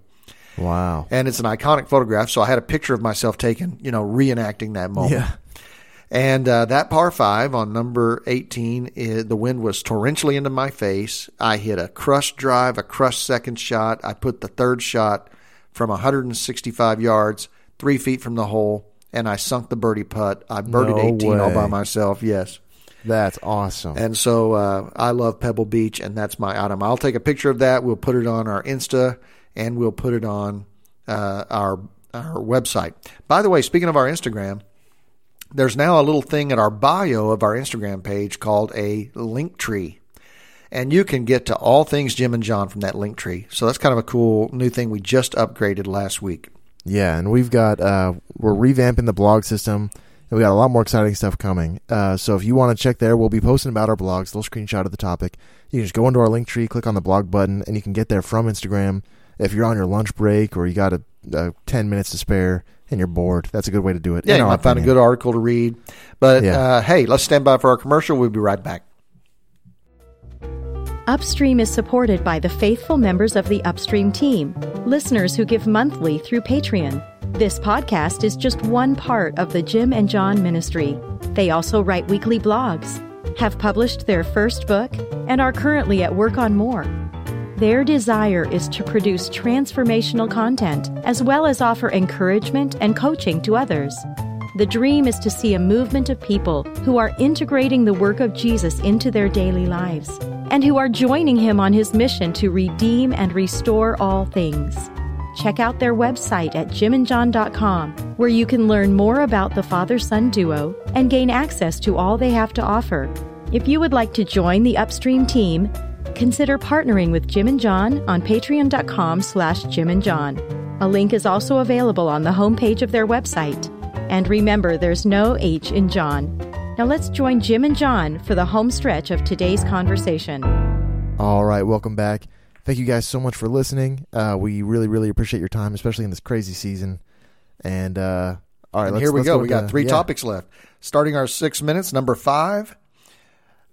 Wow. And it's an iconic photograph, so I had a picture of myself taken, you know, reenacting that moment. Yeah. And uh, that par five on number 18, i the wind was torrentially into my face. I hit a crushed drive, a crushed second shot. I put the third shot from 165 yards, three feet from the hole, and I sunk the birdie putt. I birdied No 18 all by myself, yes. That's awesome. And so uh, I love Pebble Beach, and that's my item. I'll take a picture of that. We'll put it on our Insta, and we'll put it on uh, our our website. By the way, speaking of our Instagram, there's now a little thing at our bio of our Instagram page called a link tree. And you can get to all things Jim and John from that link tree. So that's kind of a cool new thing we just upgraded last week. Yeah, and we've got uh, we're revamping the blog system, and we got a lot more exciting stuff coming. Uh, so if you want to check there, we'll be posting about our blogs, little screenshot of the topic. You can just go into our link tree, click on the blog button, and you can get there from Instagram. If you're on your lunch break or you got a, a ten minutes to spare and you're bored, that's a good way to do it. Yeah, in you our might find a good article to read. But Yeah. uh, hey, let's stand by for our commercial. We'll be right back. Upstream is supported by the faithful members of the Upstream team, listeners who give monthly through Patreon. This podcast is just one part of the Jim and John ministry. They also write weekly blogs, have published their first book, and are currently at work on more. Their desire is to produce transformational content as well as offer encouragement and coaching to others. The dream is to see a movement of people who are integrating the work of Jesus into their daily lives and who are joining him on his mission to redeem and restore all things. Check out their website at jimandjohn.com, where you can learn more about the father son duo and gain access to all they have to offer. If you would like to join the Upstream team, consider partnering with Jim and John on patreon.com slash Jim and John. A link is also available on the homepage of their website. And remember, there's no H in John. Now let's join Jim and John for the home stretch of today's conversation. All right, welcome back. Thank you guys so much for listening. Uh, we really, really appreciate your time, especially in this crazy season. And uh, all right, And let's, here we let's go. We got the- three yeah. topics left. Starting our six minutes, number five.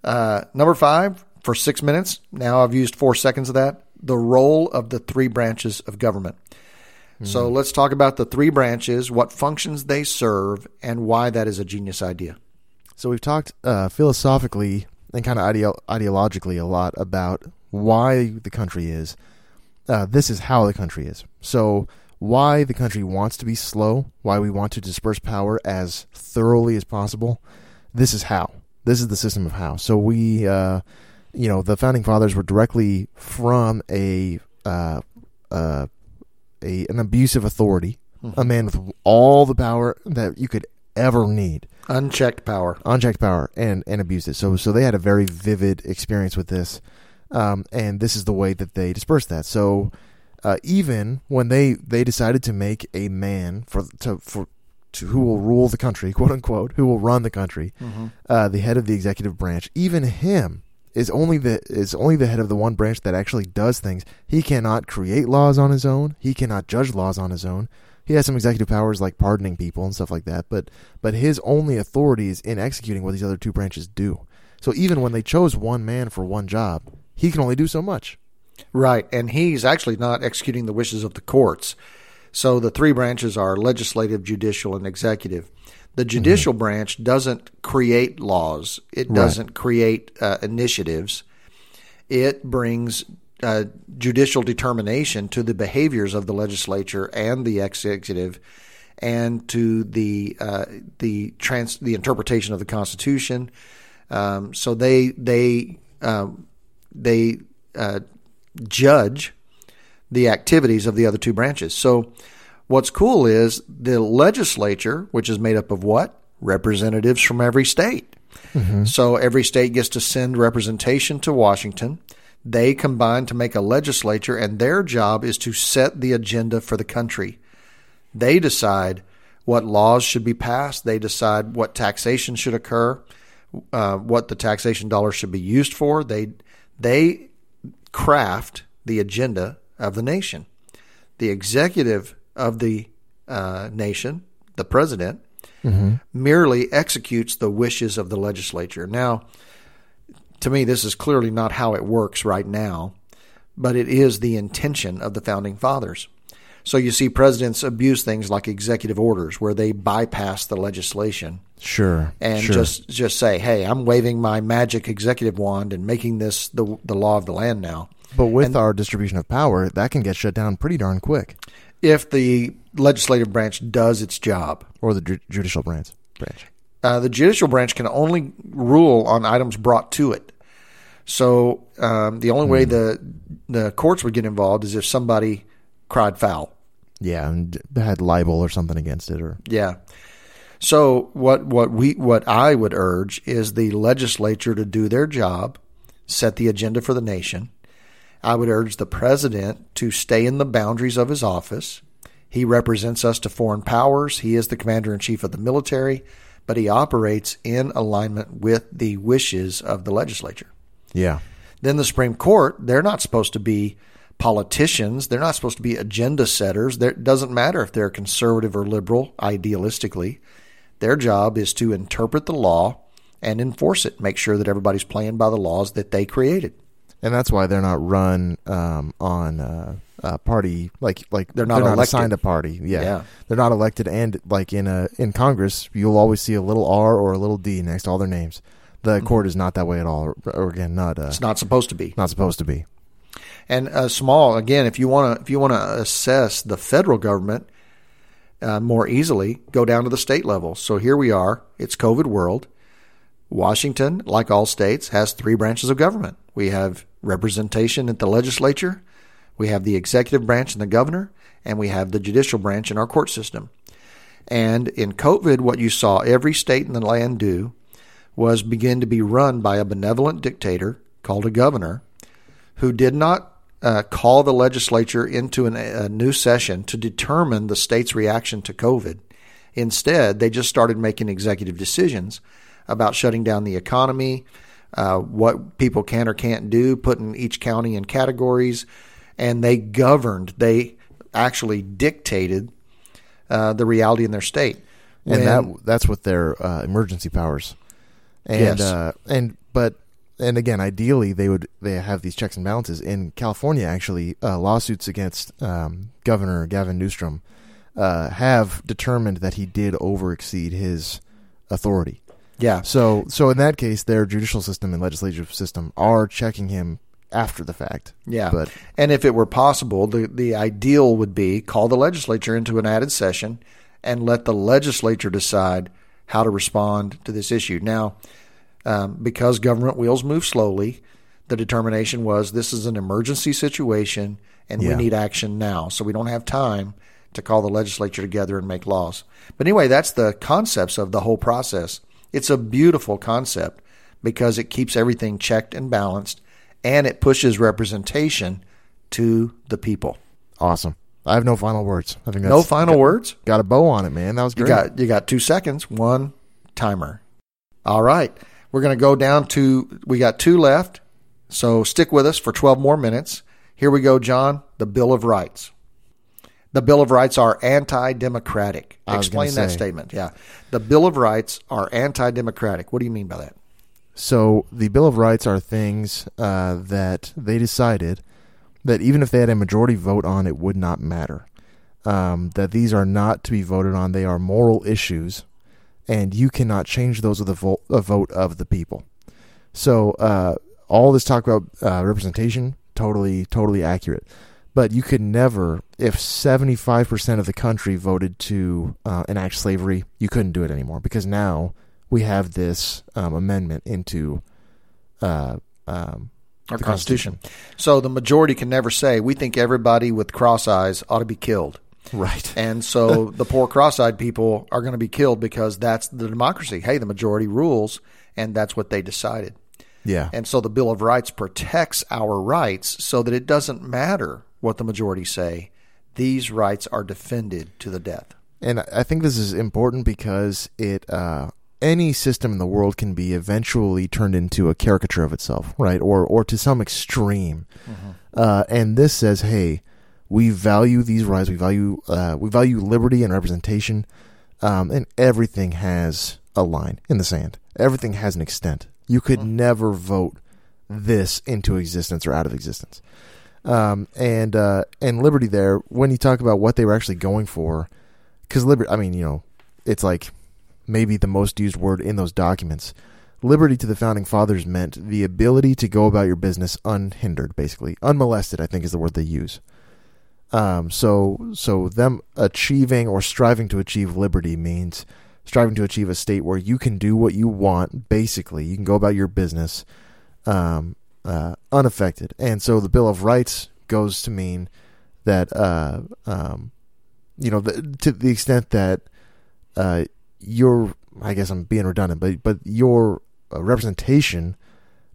Uh, number five for six minutes. Now I've used four seconds of that. The role of the three branches of government. So Hmm. let's talk about the three branches, what functions they serve, and why that is a genius idea. So we've talked uh, philosophically and kind of ideo- ideologically a lot about why the country is. Uh, this is how the country is. So why the country wants to be slow, why we want to disperse power as thoroughly as possible. This is how. This is the system of how. So we, uh, you know, the founding fathers were directly from a uh, uh, a an abusive authority, a man with all the power that you could ever need Unchecked power. unchecked power and and abused it. So so they had a very vivid experience with this, um, and this is the way that they dispersed that. So uh, even when they they decided to make a man for to for to who will rule the country, quote unquote, who will run the country, uh, the head of the executive branch, even him is only the is only the head of the one branch that actually does things. He cannot create laws on his own. He cannot judge laws on his own. He has some executive powers like pardoning people and stuff like that, but but his only authority is in executing what these other two branches do. So even when they chose one man for one job, he can only do so much. Right. And he's actually not executing the wishes of the courts. So the three branches are legislative, judicial, and executive. The judicial branch doesn't create laws, it doesn't create uh, initiatives. It brings uh, judicial determination to the behaviors of the legislature and the executive and to the uh, the trans the interpretation of the Constitution. Um, so they they um, they uh, judge the activities of the other two branches. So, what's cool is the legislature, which is made up of what? Representatives from every state. So, every state gets to send representation to Washington. They combine to make a legislature, and their job is to set the agenda for the country. They decide what laws should be passed, they decide what taxation should occur, uh, what the taxation dollars should be used for. They, they craft the agenda of the nation. The executive of the uh, nation, the president, merely executes the wishes of the legislature. Now, to me, this is clearly not how it works right now, but it is the intention of the founding fathers. So you see presidents abuse things like executive orders where they bypass the legislation Sure. and sure. just just say, "Hey, I'm waving my magic executive wand and making this the the law of the land now." But with our distribution of power, that can get shut down pretty darn quick. If the legislative branch does its job, Or the ju- judicial branch. Branch. uh, the judicial branch can only rule on items brought to it. So um, the only way the the courts would get involved is if somebody cried foul. Yeah, and had libel or something against it, or Yeah. So what what we what I would urge is the legislature to do their job, set the agenda for the nation. I would urge the president to stay in the boundaries of his office. He represents us to foreign powers. He is the commander in chief of the military, but he operates in alignment with the wishes of the legislature. yeah, Then the Supreme Court, they're not supposed to be politicians. They're not supposed to be agenda setters. It doesn't matter if they're conservative or liberal, idealistically. Their job is to interpret the law and enforce it, make sure that everybody's playing by the laws that they created. And that's why they're not run um, on uh, a party like like They're not elected. assigned a party. Yeah. Yeah. they're not elected, and like in a in Congress, you'll always see a little R or a little D next to all their names. The court is not that way at all, or, or again, not uh, It's not supposed to be. not supposed to be. And uh, small again, if you want to if you want to assess the federal government uh, more easily, go down to the state level. So here we are. It's COVID world. Washington, like all states, has three branches of government. We have representation at the legislature, we have the executive branch and the governor, and we have the judicial branch in our court system. And in COVID, what you saw every state in the land do was begin to be run by a benevolent dictator called a governor who did not uh, call the legislature into an, a new session to determine the state's reaction to COVID. Instead, they just started making executive decisions about shutting down the economy, uh, what people can or can't do, putting each county in categories, and they governed. They actually dictated uh, the reality in their state. and When- that that's with their uh, emergency powers. And Yes. uh, and but and again, ideally they would they have these checks and balances. In California, actually, uh, lawsuits against um, Governor Gavin Newsom uh, have determined that he did overexceed his authority. Yeah, So so in that case, their judicial system and legislative system are checking him after the fact. Yeah. but And if it were possible, the, the ideal would be call the legislature into an added session and let the legislature decide how to respond to this issue. Now, um, because government wheels move slowly, the determination was this is an emergency situation and Yeah. we need action now. So we don't have time to call the legislature together and make laws. But anyway, that's the concepts of the whole process. It's a beautiful concept because it keeps everything checked and balanced and it pushes representation to the people. awesome. I have no final words. I think No final got, words. Got a bow on it, man. That was You great. got you got 2 seconds, one timer. All right. We're going to go down to we got two left. So stick with us for 12 more minutes. Here we go, John, the Bill of Rights. The Bill of Rights are anti-democratic. I was gonna Explain that say. statement. Yeah. The Bill of Rights are anti-democratic. What do you mean by that? So the Bill of Rights are things uh, that they decided that even if they had a majority vote on, it would not matter. Um, that these are not to be voted on; they are moral issues, and you cannot change those with a vote, a vote of the people. So uh, all this talk about uh, representation, totally, totally accurate. But you could never, if seventy-five percent of the country voted to uh, enact slavery, you couldn't do it anymore because now we have this um, amendment into uh, um, Our the Constitution. So the majority can never say we think everybody with cross eyes ought to be killed. Right. And so the poor cross-eyed people are going to be killed because that's the democracy. Hey, the majority rules, and that's what they decided. Yeah. And so the Bill of Rights protects our rights so that it doesn't matter what the majority say. These rights are defended to the death. And I think this is important because it uh, any system in the world can be eventually turned into a caricature of itself, right? Or or to some extreme. Uh, and this says, hey, we value these rights. We value uh, we value liberty and representation, um, and everything has a line in the sand. Everything has an extent. You could never vote this into existence or out of existence. Um, and uh, and liberty there when you talk about what they were actually going for, because liberty. I mean, you know, it's like maybe the most used word in those documents. Liberty to the founding fathers meant the ability to go about your business unhindered, basically unmolested. I think is the word they use. Um, so so them achieving or striving to achieve liberty means striving to achieve a state where you can do what you want. Basically, you can go about your business um, uh, unaffected. And so the Bill of Rights goes to mean that uh, um, you know the, to the extent that uh, your I guess I'm being redundant, but but your uh, representation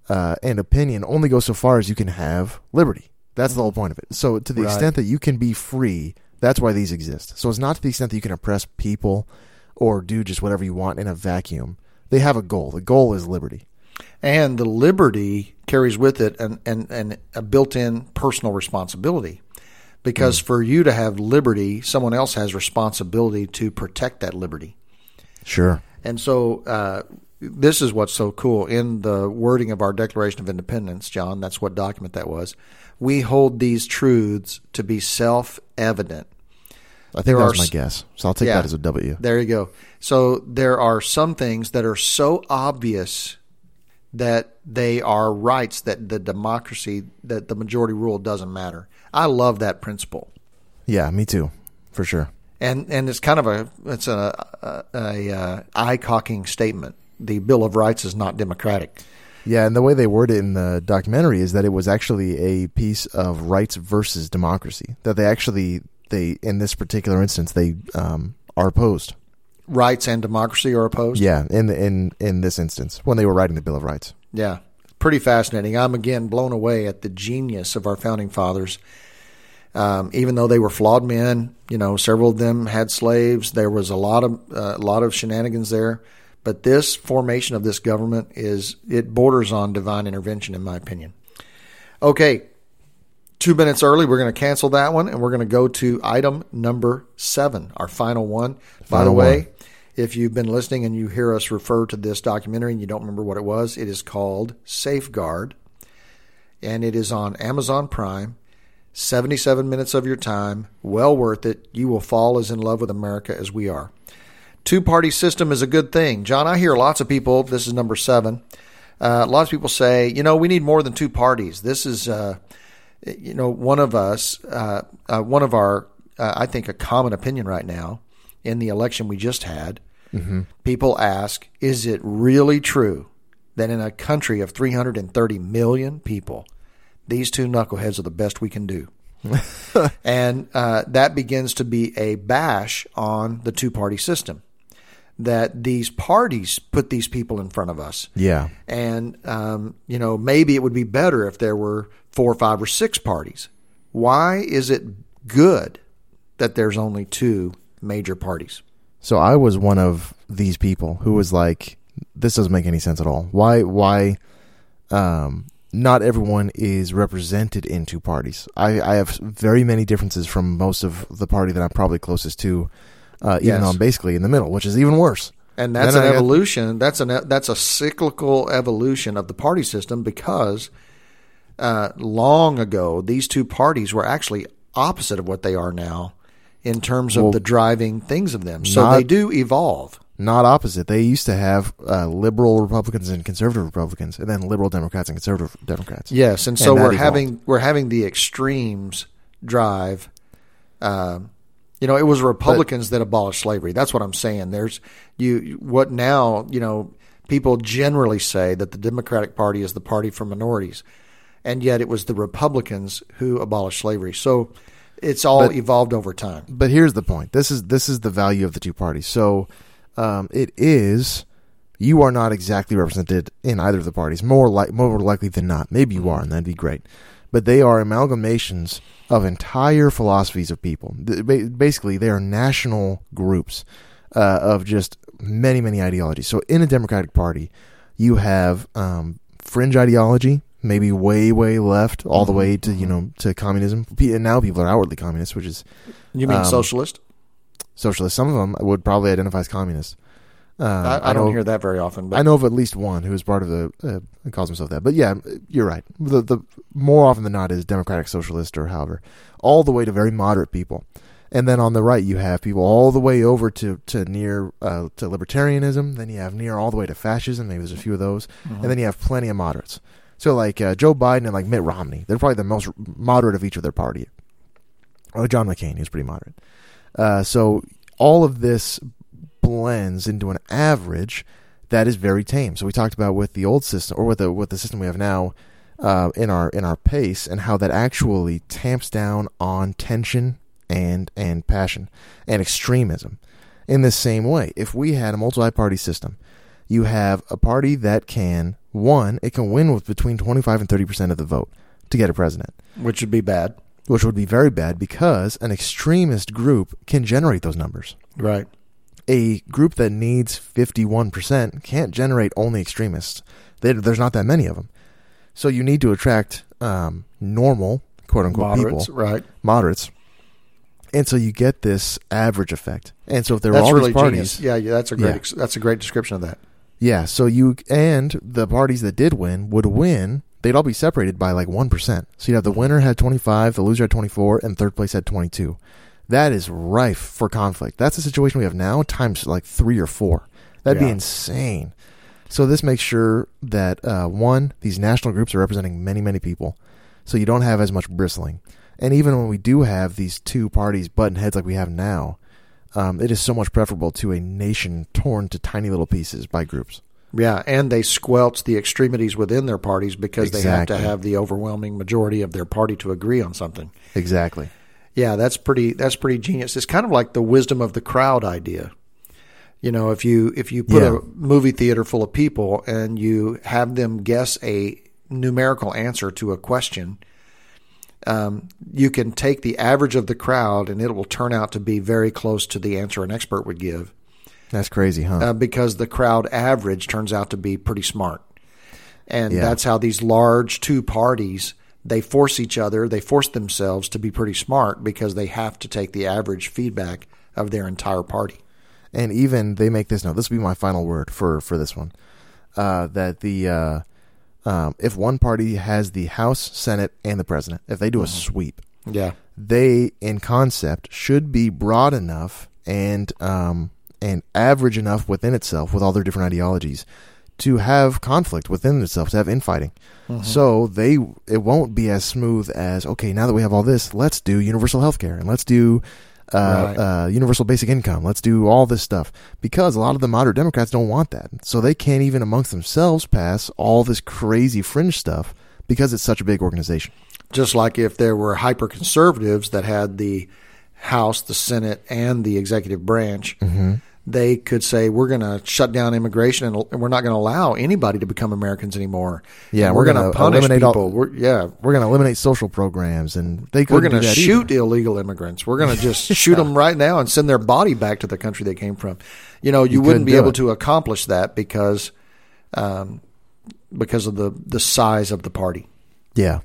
uh, and opinion only goes so far as you can have liberty. That's the whole point of it. So to the Right. extent that you can be free, that's why these exist. So it's not to the extent that you can oppress people or do just whatever you want in a vacuum. They have a goal. The goal is liberty. And the liberty carries with it an, an, an, a built in personal responsibility. Because for you to have liberty, someone else has responsibility to protect that liberty. Sure. And so uh, this is what's so cool. In the wording of our Declaration of Independence, John, that's what document that was. We hold these truths to be self evident. I think There that are was my guess. So I'll take Yeah. that as a W. There you go. So there are some things that are so obvious that they are rights that the democracy that the majority rule doesn't matter. I love that principle. Yeah, me too, for sure. And and it's kind of a it's a a, a uh, eye cocking statement. The Bill of Rights is not democratic. Yeah, and the way they word it in the documentary is that it was actually a piece of rights versus democracy. That they actually they in this particular instance they um, are opposed. Rights and democracy are opposed. Yeah, in in in this instance when they were writing the Bill of Rights. Yeah, pretty fascinating. I'm again blown away at the genius of our founding fathers. Um, even though they were flawed men, you know, several of them had slaves. There was a lot of uh, a lot of shenanigans there. But this formation of this government is it borders on divine intervention, in my opinion. Okay, two minutes early, we're going to cancel that one, and we're going to go to item number seven, our final one. By the way, one. if you've been listening and you hear us refer to this documentary and you don't remember what it was, it is called Safeguard, and it is on Amazon Prime. 77 minutes of your time, well worth it. You will fall as in love with America as we are. Two party system is a good thing. John, I hear lots of people, this is number seven, uh, lots of people say, you know, we need more than two parties. This is, uh, you know, one of us, uh, uh, one of our, uh, I think, a common opinion right now in the election we just had. People ask, is it really true that in a country of 330 million people, these two knuckleheads are the best we can do? and uh, that begins to be a bash on the two party system. That these parties put these people in front of us. Yeah, And, um, you know, maybe it would be better if there were four, five, or six parties. Why is it good that there's only two major parties? So I was one of these people who was like, "This doesn't make any sense at all. Why? Why? Um, not everyone is represented in two parties. I, I have very many differences from most of the party that I'm probably closest to, uh, even Yes. though I'm basically in the middle, which is even worse. And that's Then an I got- evolution. That's an that's a cyclical evolution of the party system because uh, long ago these two parties were actually opposite of what they are now in terms of Well, the driving things of them. So not- they do evolve. Not opposite. They used to have uh, liberal Republicans and conservative Republicans, and then liberal Democrats and conservative Democrats. Yes, and so And we're having we're having the extremes drive. Um, you know, it was Republicans that abolished slavery. That's what I'm saying. There's you what now. You know, people generally say that the Democratic Party is the party for minorities, and yet it was the Republicans who abolished slavery. So it's all But- evolved over time. but here's the point. This is this is the value of the two parties. So um, it is you are not exactly represented in either of the parties. More like more likely than not. Maybe you are, and that'd be great. But they are amalgamations of entire philosophies of people. Basically, they are national groups uh, of just many many ideologies. So in a Democratic Party, you have um, fringe ideology. Maybe way, way left, all the way to you know to communism. And now people are outwardly communist, which is You mean Um, socialist? socialist. Some of them would probably identify as communist. Uh, I, I, don't know- hear that very often. But I know of at least one who is part of the uh, calls himself that. But yeah, you're right. The the more often than not is democratic socialist or however, all the way to very moderate people. And then on the right, you have people all the way over to to near uh, to libertarianism. Then you have near all the way to fascism. Maybe there's a few of those, and then you have plenty of moderates. So like uh, Joe Biden and like Mitt Romney, they're probably the most moderate of each of their party. Oh, John McCain, he's pretty moderate. Uh, so all of this blends into an average that is very tame. So we talked about with the old system or with the with the system we have now uh, in our in our pace and how that actually tamps down on tension and and passion and extremism. In the same way, if we had a multi-party system, you have a party that can one, it can win with between 25 and 30 percent of the vote to get a president which would be bad. which would be very bad because an extremist group can generate those numbers. Right. A group that needs 51% can't generate only extremists. They, there's not that many of them. So you need to attract um, normal, quote unquote, Moderates. people, Right. moderates. And so you get this average effect. And so if there are That's all really these parties, genius. Yeah, yeah. That's a great. Yeah. That's a great description of that. Yeah, so you and the parties that did win would win. They'd all be separated by like one percent. So you'd have the winner had twenty five, the loser had twenty four, and third place had twenty two. That is rife for conflict. That's the situation we have now times like three or four. That'd be insane. So this makes sure that uh, one, these national groups are representing many, many people, so you don't have as much bristling. And even when we do have these two parties button heads like we have now, um, it is so much preferable to a nation torn to tiny little pieces by groups. Yeah, and they squelch the extremities within their parties because they have to have the overwhelming majority of their party to agree on something. Exactly. Yeah, that's pretty. That's pretty genius. It's kind of like the wisdom of the crowd idea. You know, if you if you put Yeah. a movie theater full of people and you have them guess a numerical answer to a question, um, you can take the average of the crowd and it will turn out to be very close to the answer an expert would give. That's crazy, huh? uh, because the crowd average turns out to be pretty smart. And Yeah. that's how these large two parties they force each other, they force themselves to be pretty smart because they have to take the average feedback of their entire party. and even they make this note. This will be my final word for for this one. Uh, that the uh, um, if one party has the House, Senate, and the president, if they do a sweep, Yeah. they in concept should be broad enough and um, and average enough within itself with all their different ideologies to have conflict within itself to have infighting. So they it won't be as smooth as okay now that we have all this let's do universal health care and let's do uh, Right. uh, universal basic income. Let's do all this stuff. Because a lot of the moderate democrats don't want that. So they can't even amongst themselves pass all this crazy fringe stuff because it's such a big organization. Just like if there were hyper conservatives that had the House, the Senate, and the executive branch, Mm-hmm. They could say, We're going to shut down immigration and and we're not going to allow anybody to become Americans anymore. Yeah, And we're we're going gonna punish eliminate all- people. We're, yeah, we're going to eliminate social programs and they We're going to shoot either. illegal immigrants. We're going to just shoot them right now and send their body back to the country they came from. You know, you, You wouldn't be able it. to accomplish that because, um, because of the the size of the party. yeah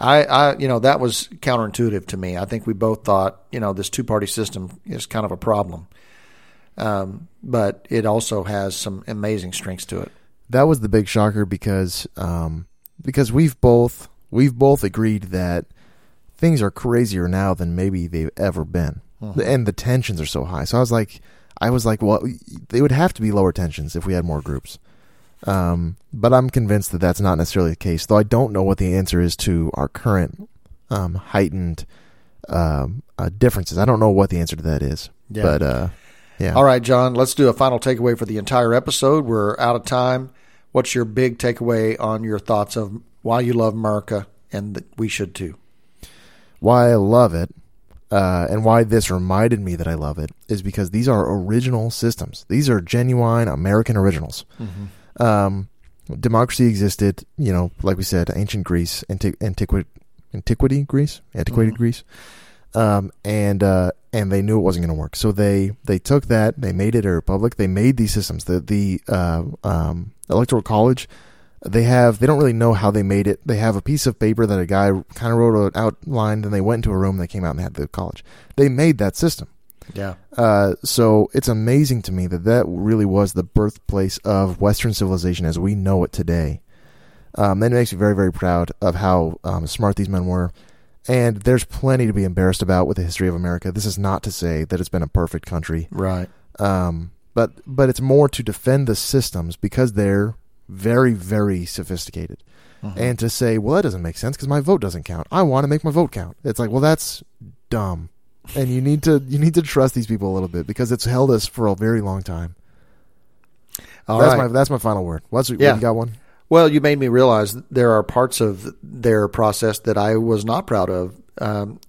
I, I, you know, that was counterintuitive to me. I think we both thought, you know, this two party system is kind of a problem, um, but it also has some amazing strengths to it. that was the big shocker because um, because we've both we've both agreed that things are crazier now than maybe they've ever been, and the tensions are so high. So I was like, I was like, well, they would have to be lower tensions if we had more groups. Um, but I'm convinced that that's not necessarily the case. Though I don't know what the answer is to our current um, heightened um, uh, differences. I don't know what the answer to that is. Yeah. But uh, yeah. All right, John, let's do a final takeaway for the entire episode. We're out of time. What's your big takeaway on your thoughts of why you love America and that we should too? why I love it, uh, and why this reminded me that I love it is because these are original systems. These are genuine American originals. Um, democracy existed, you know, like we said, ancient Greece, antiqu- antiquity, antiquity Greece, antiquated Greece, um, and uh, and they knew it wasn't going to work. So they they took that, they made it a republic. They made these systems. The the uh, um, electoral college they have they don't really know how they made it. They have a piece of paper that a guy kind of wrote an outline. Then they went into a room. And they came out and had the college. They made that system. Yeah. Uh, so it's amazing to me that that really was the birthplace of Western civilization as we know it today. Um, that makes me very, very proud of how um, smart these men were. And there's plenty to be embarrassed about with the history of America. This is not to say that it's been a perfect country, Right. um, but but it's more to defend the systems because they're very, very sophisticated. And to say, well, that doesn't make sense because my vote doesn't count. I want to make my vote count. It's like, well, that's dumb. And you need to you need to trust these people a little bit because it's held us for a very long time. All that's right. my that's my final word. What's Yeah. you got one? Well, you made me realize there are parts of their process that I was not proud of. Um,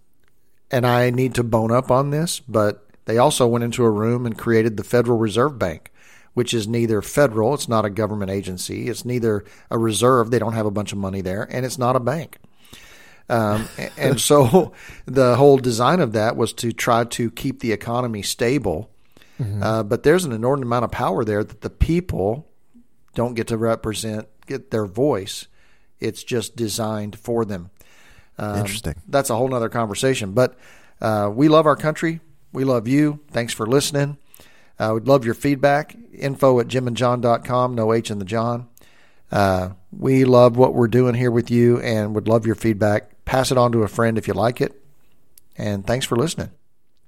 and I need to bone up on this, but they also went into a room and created the Federal Reserve Bank, which is neither federal, it's not a government agency, it's neither a reserve, they don't have a bunch of money there, and it's not a bank. Um, and so the whole design of that was to try to keep the economy stable. Uh, but there's an inordinate amount of power there that the people don't get to represent, get their voice. It's just designed for them. Um, Interesting. That's a whole nother conversation. But uh, we love our country. We love you. Thanks for listening. Uh, we'd love your feedback. Info at jimandjohn.com. No H in the John. Uh, we love what we're doing here with you and would love your feedback. Pass it on to a friend if you like it. And thanks for listening.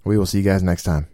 We will see you guys next time.